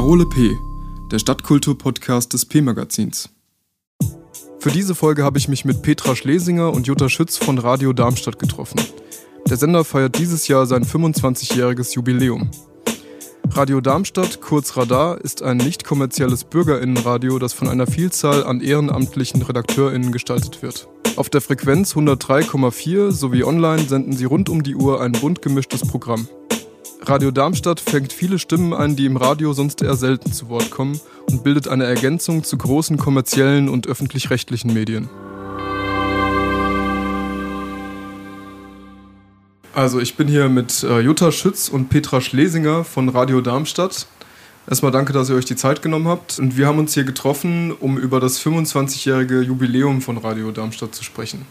Parole P, der Stadtkultur-Podcast des P-Magazins. Für diese Folge habe ich mich mit Petra Schlesinger und Jutta Schütz von Radio Darmstadt getroffen. Der Sender feiert dieses Jahr sein 25-jähriges Jubiläum. Radio Darmstadt, kurz Radar, ist ein nicht kommerzielles Bürgerinnenradio, das von einer Vielzahl an ehrenamtlichen Redakteurinnen gestaltet wird. Auf der Frequenz 103,4 sowie online senden sie rund um die Uhr ein bunt gemischtes Programm. Radio Darmstadt fängt viele Stimmen ein, die im Radio sonst eher selten zu Wort kommen und bildet eine Ergänzung zu großen kommerziellen und öffentlich-rechtlichen Medien. Also ich bin hier mit äh, Jutta Schütz und Petra Schlesinger von Radio Darmstadt. Erstmal danke, dass ihr euch die Zeit genommen habt. Und wir haben uns hier getroffen, um über das 25-jährige Jubiläum von Radio Darmstadt zu sprechen.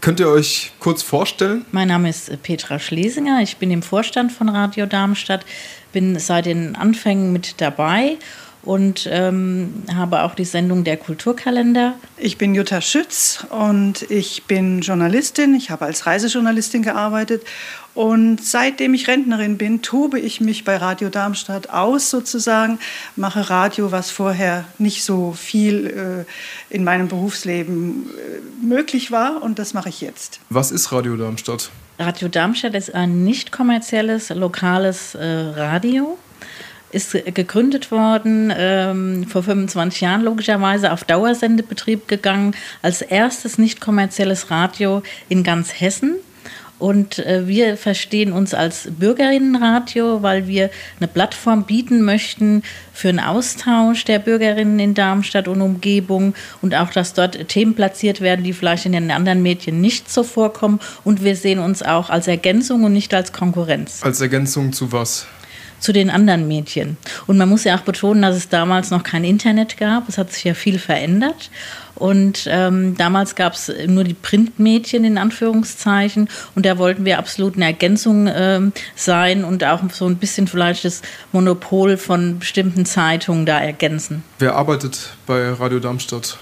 Könnt ihr euch kurz vorstellen? Mein Name ist äh, Petra Schlesinger. Ich bin im Vorstand von Radio Darmstadt, bin seit den Anfängen mit dabei und ähm, habe auch die Sendung der Kulturkalender. Ich bin Jutta Schütz und ich bin Journalistin. Ich habe als Reisejournalistin gearbeitet und seitdem ich Rentnerin bin, tobe ich mich bei Radio Darmstadt aus sozusagen, mache Radio, was vorher nicht so viel äh, in meinem Berufsleben äh, möglich war und das mache ich jetzt. Was ist Radio Darmstadt? Radio Darmstadt ist ein nicht kommerzielles, lokales äh, Radio ist gegründet worden, ähm, vor 25 Jahren logischerweise auf Dauersendebetrieb gegangen, als erstes nicht kommerzielles Radio in ganz Hessen. Und äh, wir verstehen uns als Bürgerinnenradio, weil wir eine Plattform bieten möchten für einen Austausch der Bürgerinnen in Darmstadt und Umgebung und auch, dass dort Themen platziert werden, die vielleicht in den anderen Medien nicht so vorkommen. Und wir sehen uns auch als Ergänzung und nicht als Konkurrenz. Als Ergänzung zu was? Zu den anderen Mädchen. Und man muss ja auch betonen, dass es damals noch kein Internet gab. Es hat sich ja viel verändert. Und ähm, damals gab es nur die Printmädchen in Anführungszeichen. Und da wollten wir absolut eine Ergänzung ähm, sein und auch so ein bisschen vielleicht das Monopol von bestimmten Zeitungen da ergänzen. Wer arbeitet bei Radio Darmstadt?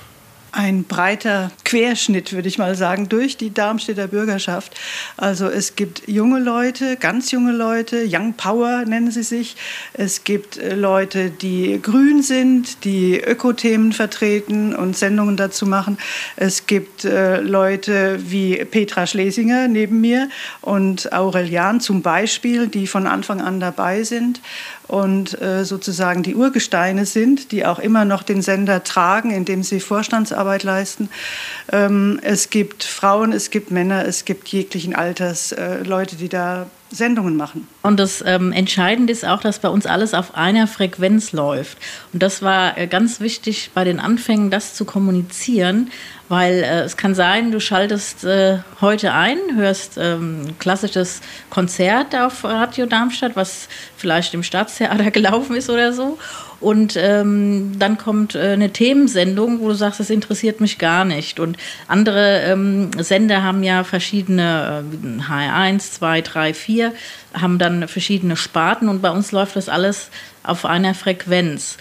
Ein breiter Querschnitt, würde ich mal sagen, durch die Darmstädter Bürgerschaft. Also es gibt junge Leute, ganz junge Leute, Young Power nennen sie sich. Es gibt äh, Leute, die grün sind, die Ökothemen vertreten und Sendungen dazu machen. Es gibt äh, Leute wie Petra Schlesinger neben mir und Aurelian zum Beispiel, die von Anfang an dabei sind und äh, sozusagen die Urgesteine sind, die auch immer noch den Sender tragen, indem sie Vorstandsarbeit leisten. Ähm, es gibt Frauen, es gibt Männer, es gibt jeglichen Alters äh, Leute, die da Sendungen machen. Und das ähm, Entscheidende ist auch, dass bei uns alles auf einer Frequenz läuft. Und das war äh, ganz wichtig bei den Anfängen, das zu kommunizieren, weil äh, es kann sein, du schaltest äh, heute ein, hörst ähm, ein klassisches Konzert auf Radio Darmstadt, was vielleicht im Staatstheater gelaufen ist oder so. Und ähm, dann kommt äh, eine Themensendung, wo du sagst, das interessiert mich gar nicht. Und andere ähm, Sender haben ja verschiedene, äh, HR1, 2, 3, 4, haben dann verschiedene Sparten und bei uns läuft das alles auf einer Frequenz.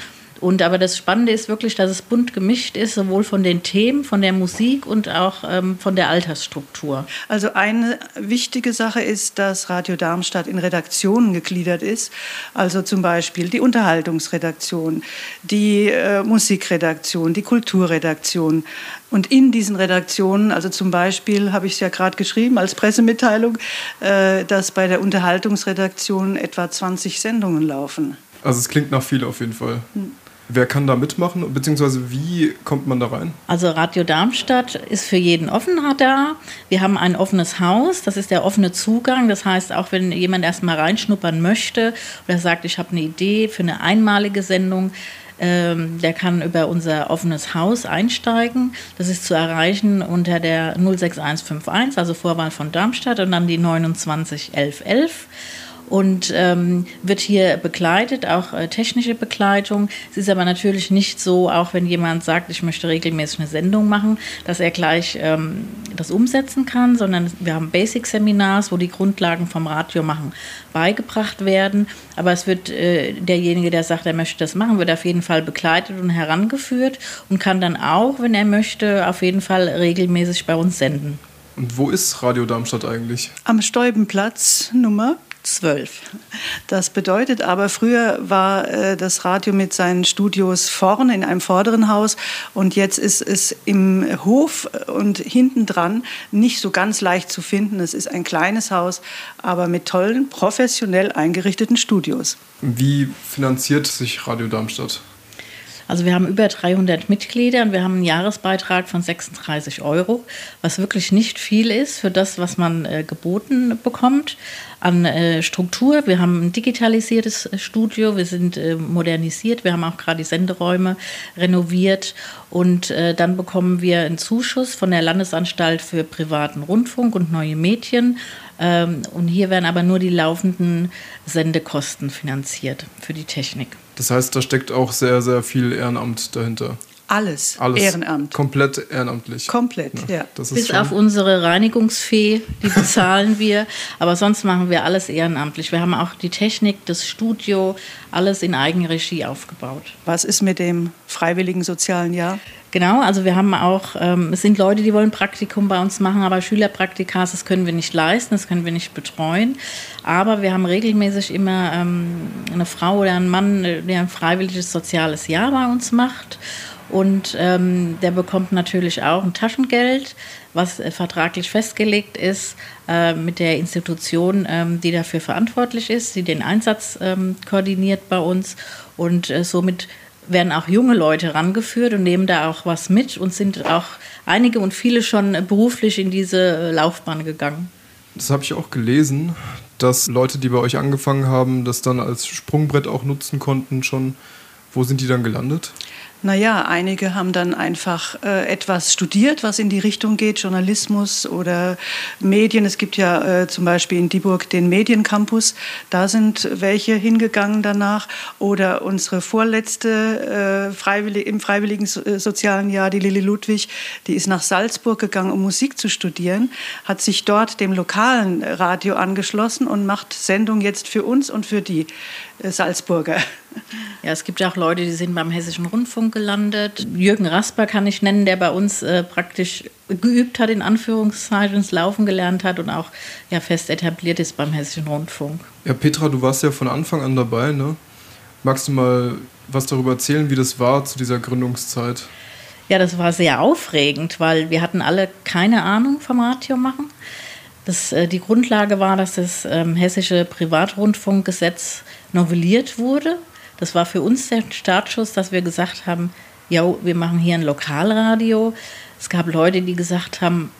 Und aber das Spannende ist wirklich, dass es bunt gemischt ist, sowohl von den Themen, von der Musik und auch ähm, von der Altersstruktur. Also eine wichtige Sache ist, dass Radio Darmstadt in Redaktionen gegliedert ist. Also zum Beispiel die Unterhaltungsredaktion, die äh, Musikredaktion, die Kulturredaktion. Und in diesen Redaktionen, also zum Beispiel habe ich es ja gerade geschrieben als Pressemitteilung, äh, dass bei der Unterhaltungsredaktion etwa 20 Sendungen laufen. Also es klingt nach viel auf jeden Fall. Hm. Wer kann da mitmachen, beziehungsweise wie kommt man da rein? Also Radio Darmstadt ist für jeden offen da. Wir haben ein offenes Haus, das ist der offene Zugang. Das heißt, auch wenn jemand erst mal reinschnuppern möchte oder sagt, ich habe eine Idee für eine einmalige Sendung, ähm, der kann über unser offenes Haus einsteigen. Das ist zu erreichen unter der 06151, also Vorwahl von Darmstadt und dann die 291111 und ähm, wird hier begleitet, auch äh, technische Begleitung. Es ist aber natürlich nicht so, auch wenn jemand sagt, ich möchte regelmäßig eine Sendung machen, dass er gleich ähm, das umsetzen kann, sondern wir haben Basic-Seminars, wo die Grundlagen vom Radio machen beigebracht werden. Aber es wird äh, derjenige, der sagt, er möchte das machen, wird auf jeden Fall begleitet und herangeführt und kann dann auch, wenn er möchte, auf jeden Fall regelmäßig bei uns senden. Und wo ist Radio Darmstadt eigentlich? Am Stäubenplatz Nummer zwölf. Das bedeutet aber, früher war äh, das Radio mit seinen Studios vorne in einem vorderen Haus und jetzt ist es im Hof und hinten dran nicht so ganz leicht zu finden. Es ist ein kleines Haus, aber mit tollen, professionell eingerichteten Studios. Wie finanziert sich Radio Darmstadt? Also wir haben über 300 Mitglieder und wir haben einen Jahresbeitrag von 36 Euro, was wirklich nicht viel ist für das, was man äh, geboten bekommt an äh, Struktur. Wir haben ein digitalisiertes äh, Studio, wir sind äh, modernisiert, wir haben auch gerade die Senderäume renoviert und äh, dann bekommen wir einen Zuschuss von der Landesanstalt für privaten Rundfunk und neue Medien. Ähm, und hier werden aber nur die laufenden Sendekosten finanziert für die Technik. Das heißt, da steckt auch sehr, sehr viel Ehrenamt dahinter. Alles, Alles Ehrenamt. Komplett ehrenamtlich. Komplett, ja. ja. Bis auf unsere Reinigungsfee, die bezahlen wir. Aber sonst machen wir alles ehrenamtlich. Wir haben auch die Technik, das Studio, alles in Eigenregie aufgebaut. Was ist mit dem freiwilligen sozialen Jahr? Genau, also wir haben auch, ähm, es sind Leute, die wollen Praktikum bei uns machen, aber Schülerpraktikas, das können wir nicht leisten, das können wir nicht betreuen. Aber wir haben regelmäßig immer ähm, eine Frau oder einen Mann, der ein freiwilliges soziales Jahr bei uns macht. Und ähm, der bekommt natürlich auch ein Taschengeld, was äh, vertraglich festgelegt ist äh, mit der Institution, ähm, die dafür verantwortlich ist, die den Einsatz ähm, koordiniert bei uns. Und äh, somit werden auch junge Leute rangeführt und nehmen da auch was mit und sind auch einige und viele schon beruflich in diese Laufbahn gegangen. Das habe ich auch gelesen, dass Leute, die bei euch angefangen haben, das dann als Sprungbrett auch nutzen konnten schon. Wo sind die dann gelandet? Naja, einige haben dann einfach äh, etwas studiert, was in die Richtung geht, Journalismus oder Medien. Es gibt ja äh, zum Beispiel in Dieburg den Mediencampus, da sind welche hingegangen danach. Oder unsere vorletzte äh, Freiwillig im freiwilligen äh, sozialen Jahr, die Lilly Ludwig, die ist nach Salzburg gegangen, um Musik zu studieren, hat sich dort dem lokalen Radio angeschlossen und macht Sendung jetzt für uns und für die äh, Salzburger. Ja, es gibt ja auch Leute, die sind beim Hessischen Rundfunk gelandet. Jürgen Rasper kann ich nennen, der bei uns äh, praktisch geübt hat, in Anführungszeichen, ins Laufen gelernt hat und auch ja, fest etabliert ist beim Hessischen Rundfunk. Ja, Petra, du warst ja von Anfang an dabei, ne? Magst du mal was darüber erzählen, wie das war zu dieser Gründungszeit? Ja, das war sehr aufregend, weil wir hatten alle keine Ahnung vom Radio machen. Das, äh, die Grundlage war, dass das ähm, hessische Privatrundfunkgesetz novelliert wurde. Das war für uns der Startschuss, dass wir gesagt haben, ja, wir machen hier ein Lokalradio. Es gab Leute, die gesagt haben,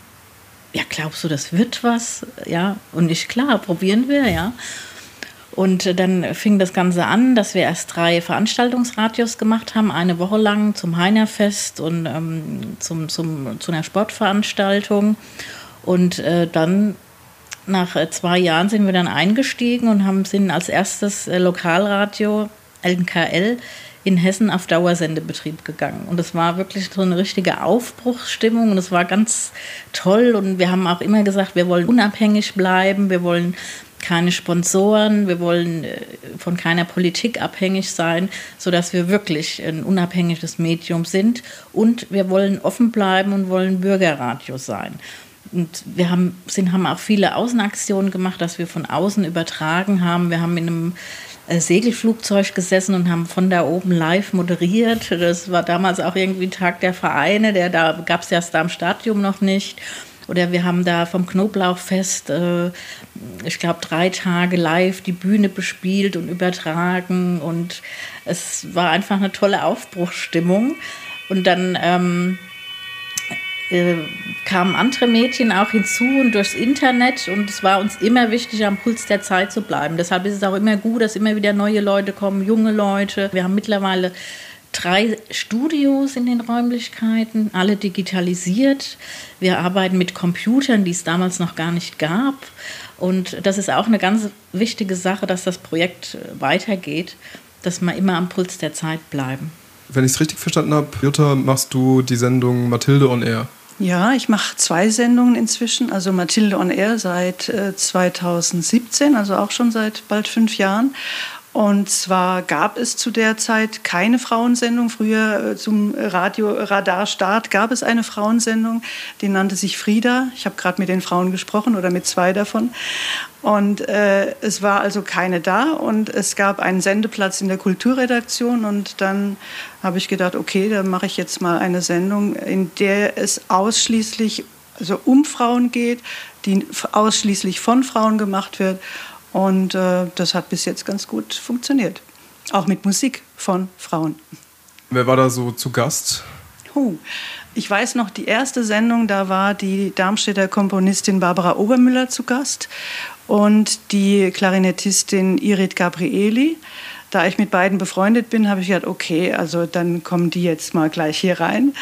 ja, glaubst du, das wird was? Ja, und nicht klar, probieren wir, ja. Und dann fing das Ganze an, dass wir erst drei Veranstaltungsradios gemacht haben, eine Woche lang zum Heinerfest und ähm, zum, zum, zu einer Sportveranstaltung. Und äh, dann nach äh, zwei Jahren sind wir dann eingestiegen und haben, sind als erstes äh, Lokalradio LKL in Hessen auf Dauersendebetrieb gegangen. Und es war wirklich so eine richtige Aufbruchsstimmung und es war ganz toll. Und wir haben auch immer gesagt, wir wollen unabhängig bleiben, wir wollen keine Sponsoren, wir wollen äh, von keiner Politik abhängig sein, sodass wir wirklich ein unabhängiges Medium sind. Und wir wollen offen bleiben und wollen Bürgerradio sein. Und wir haben, sind, haben auch viele Außenaktionen gemacht, dass wir von außen übertragen haben. Wir haben in einem Segelflugzeug gesessen und haben von da oben live moderiert. Das war damals auch irgendwie Tag der Vereine, der da gab es erst da im Stadium noch nicht. Oder wir haben da vom Knoblauchfest, äh, ich glaube, drei Tage live die Bühne bespielt und übertragen. Und es war einfach eine tolle Aufbruchsstimmung. Und dann ähm, äh, kamen andere Mädchen auch hinzu und durchs Internet und es war uns immer wichtig, am Puls der Zeit zu bleiben. Deshalb ist es auch immer gut, dass immer wieder neue Leute kommen, junge Leute. Wir haben mittlerweile drei Studios in den Räumlichkeiten, alle digitalisiert. Wir arbeiten mit Computern, die es damals noch gar nicht gab. Und das ist auch eine ganz wichtige Sache, dass das Projekt weitergeht, dass wir immer am Puls der Zeit bleiben. Wenn ich es richtig verstanden habe, Jutta, machst du die Sendung Mathilde on Air. Ja, ich mache zwei Sendungen inzwischen. Also Mathilde on Air seit äh, 2017, also auch schon seit bald fünf Jahren. Und zwar gab es zu der Zeit keine Frauensendung. Früher äh, zum Radio-Radar-Start gab es eine Frauensendung, die nannte sich Frieda. Ich habe gerade mit den Frauen gesprochen oder mit zwei davon. Und äh, es war also keine da und es gab einen Sendeplatz in der Kulturredaktion und dann habe ich gedacht, okay, dann mache ich jetzt mal eine Sendung, in der es ausschließlich also um Frauen geht, die ausschließlich von Frauen gemacht wird und äh, das hat bis jetzt ganz gut funktioniert. Auch mit Musik von Frauen. Wer war da so zu Gast? Oh, ich weiß noch, die erste Sendung, da war die Darmstädter Komponistin Barbara Obermüller zu Gast und die Klarinettistin Irit Gabrieli da ich mit beiden befreundet bin, habe ich gedacht, okay, also dann kommen die jetzt mal gleich hier rein.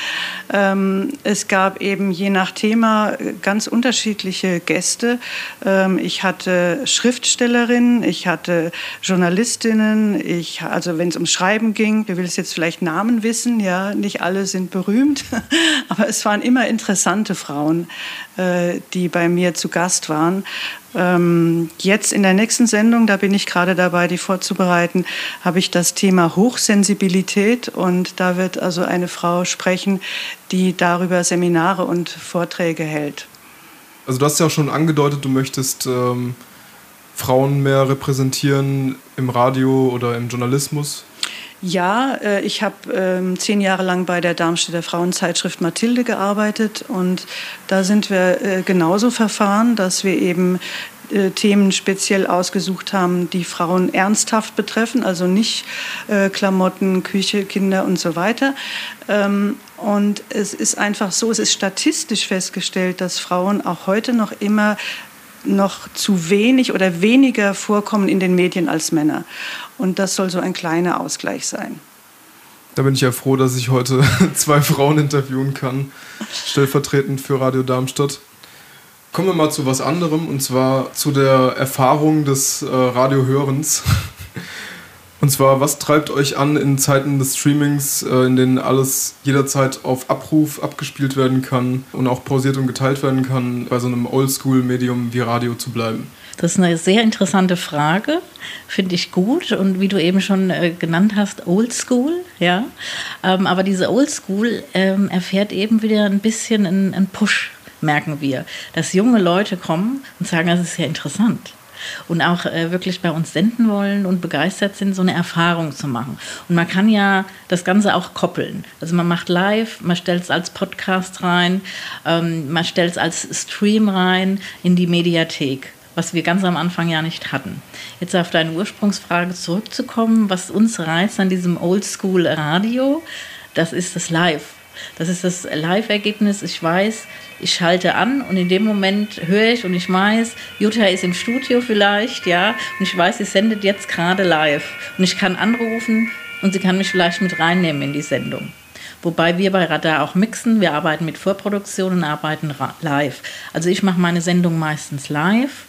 Ähm, es gab eben je nach Thema ganz unterschiedliche Gäste. Ähm, ich hatte Schriftstellerinnen, ich hatte Journalistinnen, ich, also wenn es um Schreiben ging, du willst jetzt vielleicht Namen wissen, ja, nicht alle sind berühmt, aber es waren immer interessante Frauen, die bei mir zu Gast waren. Ähm, jetzt in der nächsten Sendung, da bin ich gerade dabei, die vorzubereiten, habe ich das Thema Hochsensibilität und da wird also eine Frau sprechen, die darüber Seminare und Vorträge hält. Also du hast ja auch schon angedeutet, du möchtest ähm, Frauen mehr repräsentieren im Radio oder im Journalismus. Ja, äh, ich habe ähm, zehn Jahre lang bei der Darmstädter Frauenzeitschrift Mathilde gearbeitet und da sind wir äh, genauso verfahren, dass wir eben äh, Themen speziell ausgesucht haben, die Frauen ernsthaft betreffen, also nicht Klamotten, Küche, Kinder und so weiter. Ähm, und es ist einfach so, es ist statistisch festgestellt, dass Frauen auch heute noch immer noch zu wenig oder weniger vorkommen in den Medien als Männer. Und das soll so ein kleiner Ausgleich sein. Da bin ich ja froh, dass ich heute zwei Frauen interviewen kann, stellvertretend für Radio Darmstadt. Kommen wir mal zu was anderem, und zwar zu der Erfahrung des äh, Radiohörens. Und zwar, was treibt euch an in Zeiten des Streamings, äh, in denen alles jederzeit auf Abruf abgespielt werden kann und auch pausiert und geteilt werden kann, bei so einem Oldschool-Medium wie Radio zu bleiben? Das ist eine sehr interessante Frage, finde ich gut. Und wie du eben schon äh, genannt hast, Oldschool, ja. Ähm, aber diese Oldschool ähm, erfährt eben wieder ein bisschen einen Push, merken wir. Dass junge Leute kommen und sagen, das ist ja interessant und auch äh, wirklich bei uns senden wollen und begeistert sind, so eine Erfahrung zu machen. Und man kann ja das Ganze auch koppeln. Also man macht live, man stellt es als Podcast rein, ähm, man stellt es als Stream rein in die Mediathek was wir ganz am Anfang ja nicht hatten. Jetzt auf deine Ursprungsfrage zurückzukommen, was uns reizt an diesem Oldschool-Radio, das ist das Live. Das ist das Live-Ergebnis. Ich weiß, ich schalte an und in dem Moment höre ich und ich weiß, Jutta ist im Studio vielleicht, ja, und ich weiß, sie sendet jetzt gerade live. Und ich kann anrufen und sie kann mich vielleicht mit reinnehmen in die Sendung. Wobei wir bei Radar auch mixen. Wir arbeiten mit Vorproduktion und arbeiten live. Also ich mache meine Sendung meistens live.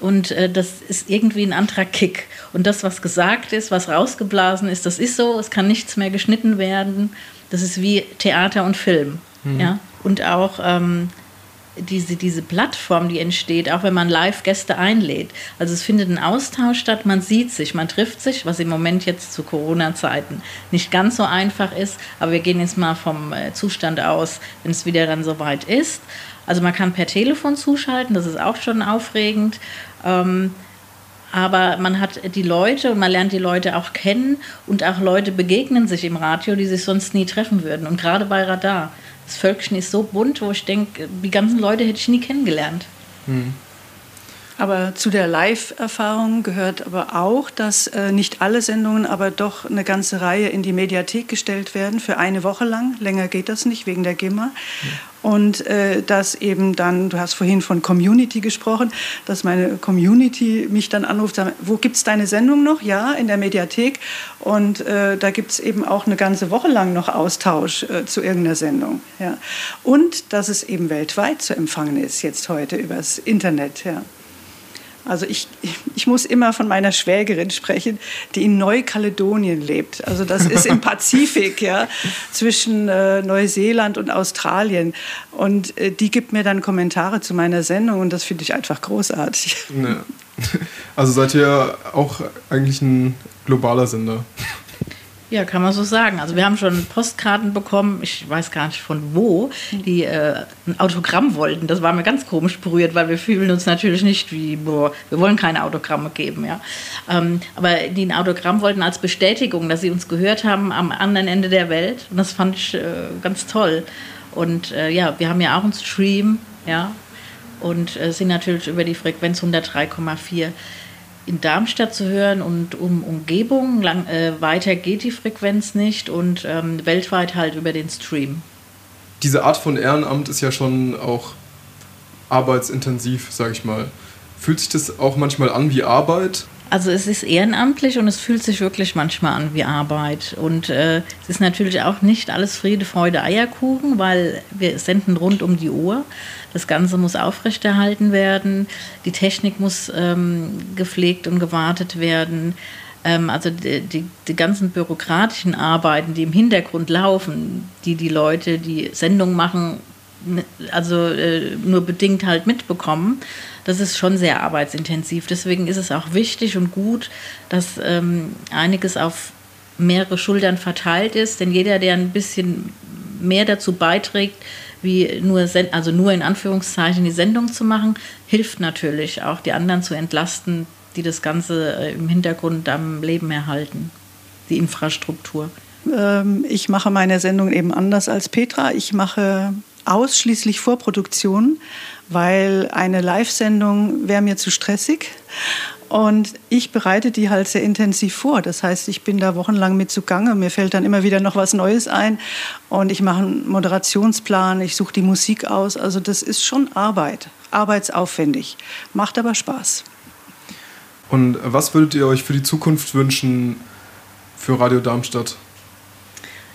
Und äh, das ist irgendwie ein anderer Kick. Und das, was gesagt ist, was rausgeblasen ist, das ist so. Es kann nichts mehr geschnitten werden. Das ist wie Theater und Film. Mhm. Ja? Und auch ähm, diese, diese Plattform, die entsteht, auch wenn man Live-Gäste einlädt. Also es findet ein Austausch statt, man sieht sich, man trifft sich, was im Moment jetzt zu Corona-Zeiten nicht ganz so einfach ist. Aber wir gehen jetzt mal vom äh, Zustand aus, wenn es wieder dann soweit ist. Also man kann per Telefon zuschalten, das ist auch schon aufregend. Ähm, aber man hat die Leute und man lernt die Leute auch kennen und auch Leute begegnen sich im Radio, die sich sonst nie treffen würden. Und gerade bei Radar. Das Völkchen ist so bunt, wo ich denke, die ganzen Leute hätte ich nie kennengelernt. Mhm. Aber zu der Live-Erfahrung gehört aber auch, dass äh, nicht alle Sendungen, aber doch eine ganze Reihe in die Mediathek gestellt werden für eine Woche lang. Länger geht das nicht wegen der GEMA. Ja. Und äh, dass eben dann, du hast vorhin von Community gesprochen, dass meine Community mich dann anruft, sagt, wo gibt es deine Sendung noch? Ja, in der Mediathek. Und äh, da gibt es eben auch eine ganze Woche lang noch Austausch äh, zu irgendeiner Sendung. Ja. Und dass es eben weltweit zu empfangen ist, jetzt heute übers Internet. Ja. Also ich, ich muss immer von meiner Schwägerin sprechen, die in Neukaledonien lebt. Also das ist im Pazifik, ja, zwischen äh, Neuseeland und Australien. Und äh, die gibt mir dann Kommentare zu meiner Sendung und das finde ich einfach großartig. Ja. Also seid ihr auch eigentlich ein globaler Sender? Ja, kann man so sagen. Also wir haben schon Postkarten bekommen, ich weiß gar nicht von wo, die äh, ein Autogramm wollten. Das war mir ganz komisch berührt, weil wir fühlen uns natürlich nicht wie, boah, wir wollen keine Autogramme geben. Ja. Ähm, aber die ein Autogramm wollten als Bestätigung, dass sie uns gehört haben am anderen Ende der Welt. Und das fand ich äh, ganz toll. Und äh, ja, wir haben ja auch einen Stream, ja, und äh, sind natürlich über die Frequenz 103,4 in Darmstadt zu hören und um Umgebung. Lang, äh, weiter geht die Frequenz nicht und ähm, weltweit halt über den Stream. Diese Art von Ehrenamt ist ja schon auch arbeitsintensiv, sage ich mal. Fühlt sich das auch manchmal an wie Arbeit? Also es ist ehrenamtlich und es fühlt sich wirklich manchmal an wie Arbeit. Und äh, es ist natürlich auch nicht alles Friede, Freude, Eierkuchen, weil wir senden rund um die Uhr. Das Ganze muss aufrechterhalten werden. Die Technik muss ähm, gepflegt und gewartet werden. Ähm, also die, die, die, ganzen bürokratischen Arbeiten, die im Hintergrund laufen, die die Leute, die Sendung machen, also äh, nur bedingt halt mitbekommen das ist schon sehr arbeitsintensiv. Deswegen ist es auch wichtig und gut, dass ähm, einiges auf mehrere Schultern verteilt ist. Denn jeder, der ein bisschen mehr dazu beiträgt, wie nur, also nur in Anführungszeichen die Sendung zu machen, hilft natürlich auch, die anderen zu entlasten, die das Ganze äh, im Hintergrund am Leben erhalten, die Infrastruktur. Ähm, ich mache meine Sendung eben anders als Petra. Ich mache ausschließlich Vorproduktion weil eine Live-Sendung wäre mir zu stressig. Und ich bereite die halt sehr intensiv vor. Das heißt, ich bin da wochenlang mit zugange. Mir fällt dann immer wieder noch was Neues ein. Und ich mache einen Moderationsplan, ich suche die Musik aus. Also das ist schon Arbeit, arbeitsaufwendig. Macht aber Spaß. Und was würdet ihr euch für die Zukunft wünschen für Radio Darmstadt?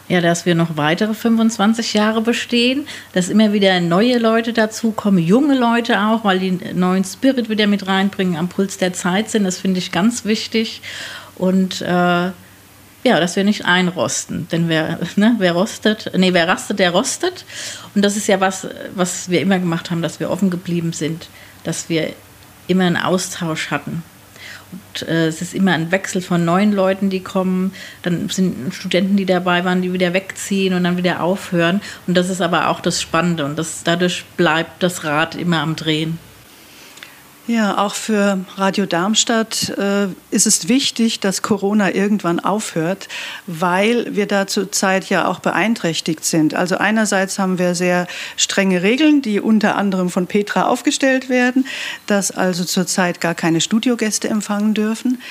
Ja, dass wir noch weitere 25 Jahre bestehen, dass immer wieder neue Leute dazukommen, junge Leute auch, weil die neuen Spirit wieder mit reinbringen, am Puls der Zeit sind. Das finde ich ganz wichtig. Und äh, ja, dass wir nicht einrosten. Denn wer, ne, wer rostet, nee, wer rastet, der rostet. Und das ist ja was, was wir immer gemacht haben, dass wir offen geblieben sind, dass wir immer einen Austausch hatten. Und, äh, es ist immer ein Wechsel von neuen Leuten, die kommen. Dann sind Studenten, die dabei waren, die wieder wegziehen und dann wieder aufhören. Und das ist aber auch das Spannende. Und das, dadurch bleibt das Rad immer am Drehen. Ja, auch für Radio Darmstadt äh, ist es wichtig, dass Corona irgendwann aufhört, weil wir da zurzeit ja auch beeinträchtigt sind. Also einerseits haben wir sehr strenge Regeln, die unter anderem von Petra aufgestellt werden, dass also zurzeit gar keine Studiogäste empfangen dürfen.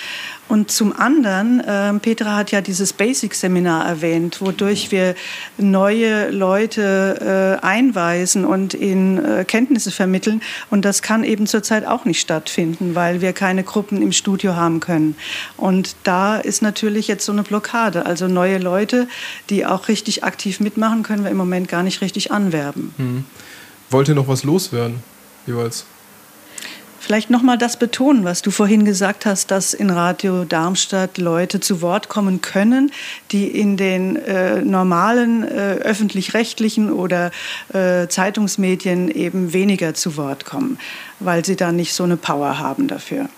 Und zum anderen, äh, Petra hat ja dieses Basic-Seminar erwähnt, wodurch wir neue Leute äh, einweisen und ihnen äh, Kenntnisse vermitteln. Und das kann eben zurzeit auch nicht stattfinden, weil wir keine Gruppen im Studio haben können. Und da ist natürlich jetzt so eine Blockade. Also neue Leute, die auch richtig aktiv mitmachen, können wir im Moment gar nicht richtig anwerben. Hm. Wollt ihr noch was loswerden, jeweils? Vielleicht nochmal das betonen, was du vorhin gesagt hast, dass in Radio Darmstadt Leute zu Wort kommen können, die in den äh, normalen äh, öffentlich-rechtlichen oder äh, Zeitungsmedien eben weniger zu Wort kommen, weil sie da nicht so eine Power haben dafür.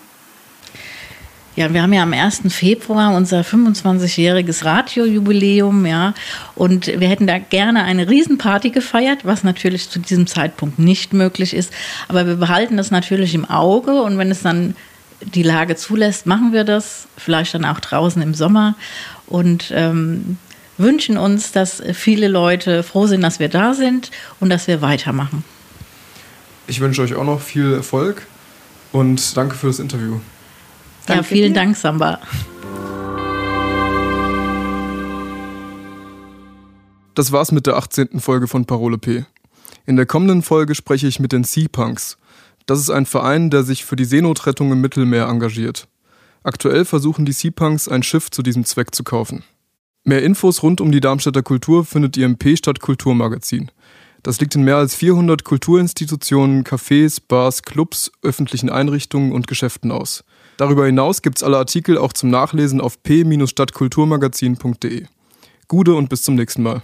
Ja, wir haben ja am 1. Februar unser 25-jähriges Radiojubiläum, ja, und wir hätten da gerne eine Riesenparty gefeiert, was natürlich zu diesem Zeitpunkt nicht möglich ist. Aber wir behalten das natürlich im Auge und wenn es dann die Lage zulässt, machen wir das, vielleicht dann auch draußen im Sommer und ähm, wünschen uns, dass viele Leute froh sind, dass wir da sind und dass wir weitermachen. Ich wünsche euch auch noch viel Erfolg und danke für das Interview. Danke ja, vielen dir. Dank, Samba. Das war's mit der 18. Folge von Parole P. In der kommenden Folge spreche ich mit den Sea Punks. Das ist ein Verein, der sich für die Seenotrettung im Mittelmeer engagiert. Aktuell versuchen die Sea Punks ein Schiff zu diesem Zweck zu kaufen. Mehr Infos rund um die Darmstädter Kultur findet ihr im P-Stadt Kulturmagazin. Das liegt in mehr als 400 Kulturinstitutionen, Cafés, Bars, Clubs, öffentlichen Einrichtungen und Geschäften aus. Darüber hinaus gibt's alle Artikel auch zum Nachlesen auf p-stadtkulturmagazin.de. Gude und bis zum nächsten Mal.